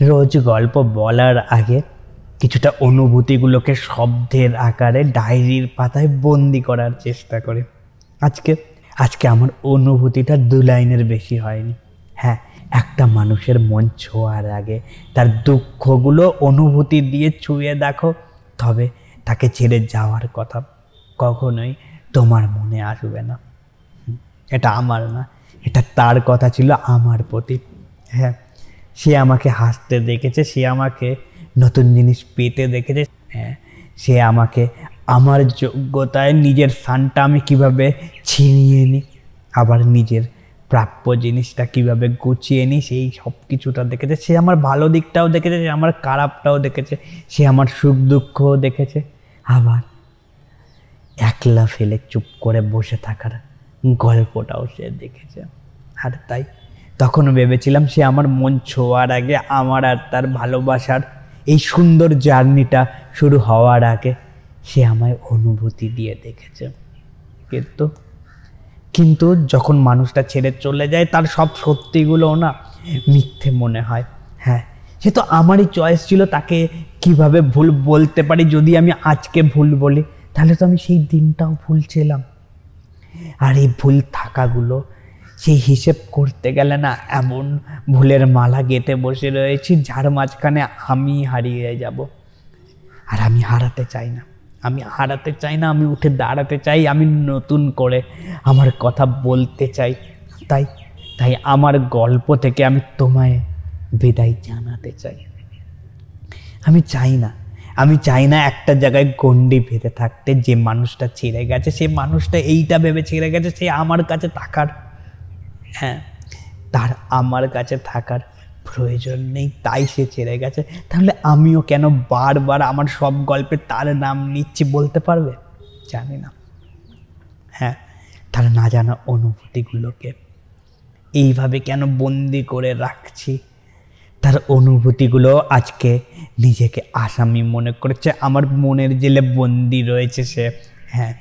রোজ গল্প বলার আগে কিছুটা অনুভূতিগুলোকে শব্দের আকারে ডায়েরির পাতায় বন্দি করার চেষ্টা করে। আজকে আজকে আমার অনুভূতিটা দু লাইনের বেশি হয়নি। হ্যাঁ একটা মানুষের মন ছোঁয়ার আগে তার দুঃখগুলো অনুভূতি দিয়ে ছুঁয়ে দেখো, তবে তাকে ছেড়ে যাওয়ার কথা কখনোই তোমার মনে আসবে না। এটা আমার না, এটা তার কথা ছিল আমার প্রতি। হ্যাঁ সে আমাকে হাসতে দেখেছে, সে আমাকে নতুন জিনিস পেতে দেখেছে। হ্যাঁ সে আমাকে আমার যোগ্যতায় নিজের স্থানটা আমি কীভাবে ছিনিয়ে নিই, আবার নিজের প্রাপ্য জিনিসটা কীভাবে গুছিয়ে নিই, সেই সব কিছুটা দেখেছে। সে আমার ভালো দিকটাও দেখেছে, সে আমার খারাপটাও দেখেছে, সে আমার সুখ দুঃখও দেখেছে। আবার একলা ফেলে চুপ করে বসে থাকার গল্পটাও সে দেখেছে। আর তাই তখন ভেবেছিলাম সে আমার মন ছোঁয়ার আগে আমার আর তার ভালোবাসার এই সুন্দর জার্নিটা শুরু হওয়ার আগে সে আমায় অনুভূতি দিয়ে দেখেছে। কিন্তু কিন্তু যখন মানুষটা ছেড়ে চলে যায়, তার সব সত্যিগুলোও না মিথ্যে মনে হয়। হ্যাঁ সে তো আমারই চয়েস ছিল, তাকে কীভাবে ভুল বলতে পারি যদি আমি আজকে ভুল বলি। তাহলে তো আমি সেই দিনটাও ভুল ছিলাম। আর এই ভুল থাকাগুলো সেই হিসেব করতে গেলে না এমন ভুলের মালা গেঁথে বসে রয়েছি, যার মাঝখানে আমি হারিয়ে যাব। আর আমি হারাতে চাই না। আমি হারাতে চাই না, আমি উঠে দাঁড়াতে চাই, আমি নতুন করে আমার কথা বলতে চাই। তাই তাই আমার গল্প থেকে আমি তোমায় বিদায় জানাতে চাই। আমি চাই না, আমি চাই না একটা জায়গায় গন্ডি বেঁধে থাকতে, যে মানুষটা ছেড়ে গেছে, সে মানুষটা এইটা ভেবে ছেড়ে গেছে, সে আমার কাছে থাকার হ্যাঁ। তার আমার কাছে থাকার প্রয়োজন নেই, তাই সে ছেড়ে গেছে। তাহলে আমিও কেন বারবার আমার সব গল্পে তার নাম নিচ্ছি বলতে পারবে? জানি না। হ্যাঁ তার না জানা অনুভূতিগুলোকে এইভাবে কেন বন্দি করে রাখছি? তার অনুভূতিগুলো আজকে নিজেকে আসামি মনে করছে। আমার মনের জেলে বন্দি রয়েছে সে। হ্যাঁ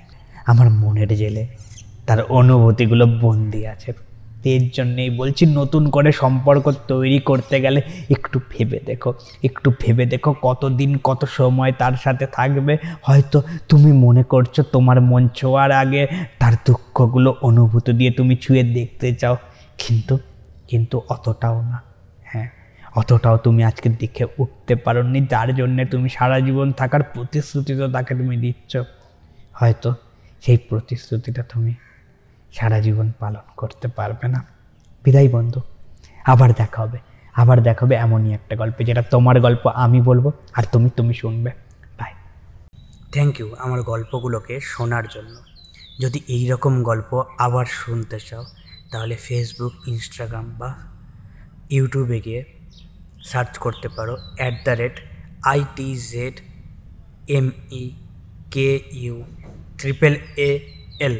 আমার মনের জেলে তার অনুভূতিগুলো বন্দি আছে। এর জন্যেই বলছি, নতুন করে সম্পর্ক তৈরি করতে গেলে একটু ভেবে দেখো, একটু ভেবে দেখো কতদিন, কত সময় তার সাথে থাকবে। হয়তো তুমি মনে করছ তোমার মন ছোঁয়ার আগে তার দুঃখগুলো অনুভূতি দিয়ে তুমি ছুঁয়ে দেখতে চাও, কিন্তু কিন্তু অতটাও না হ্যাঁ। অতটাও তুমি আজকে দেখে উঠতে পারোনি, যার জন্যে তুমি সারা জীবন থাকার প্রতিশ্রুতি তো তাকে তুমি দিচ্ছ। হয়তো সেই প্রতিশ্রুতিটা তুমি সারা জীবন পালন করতে পারবে না। বিদায় বন্ধু, আবার দেখা হবে। আবার দেখা হবে এমনই একটা গল্পে, যেটা তোমার গল্প আমি বলব আর তুমি তুমি শুনবে। বাই থ্যাংক ইউ আমার গল্পগুলোকে শোনার জন্য। যদি এই রকম গল্প আবার শুনতে চাও, তাহলে ফেসবুক ইনস্টাগ্রাম বা ইউটিউবে গিয়ে সার্চ করতে পারো at the rate I T Z M E K U triple A L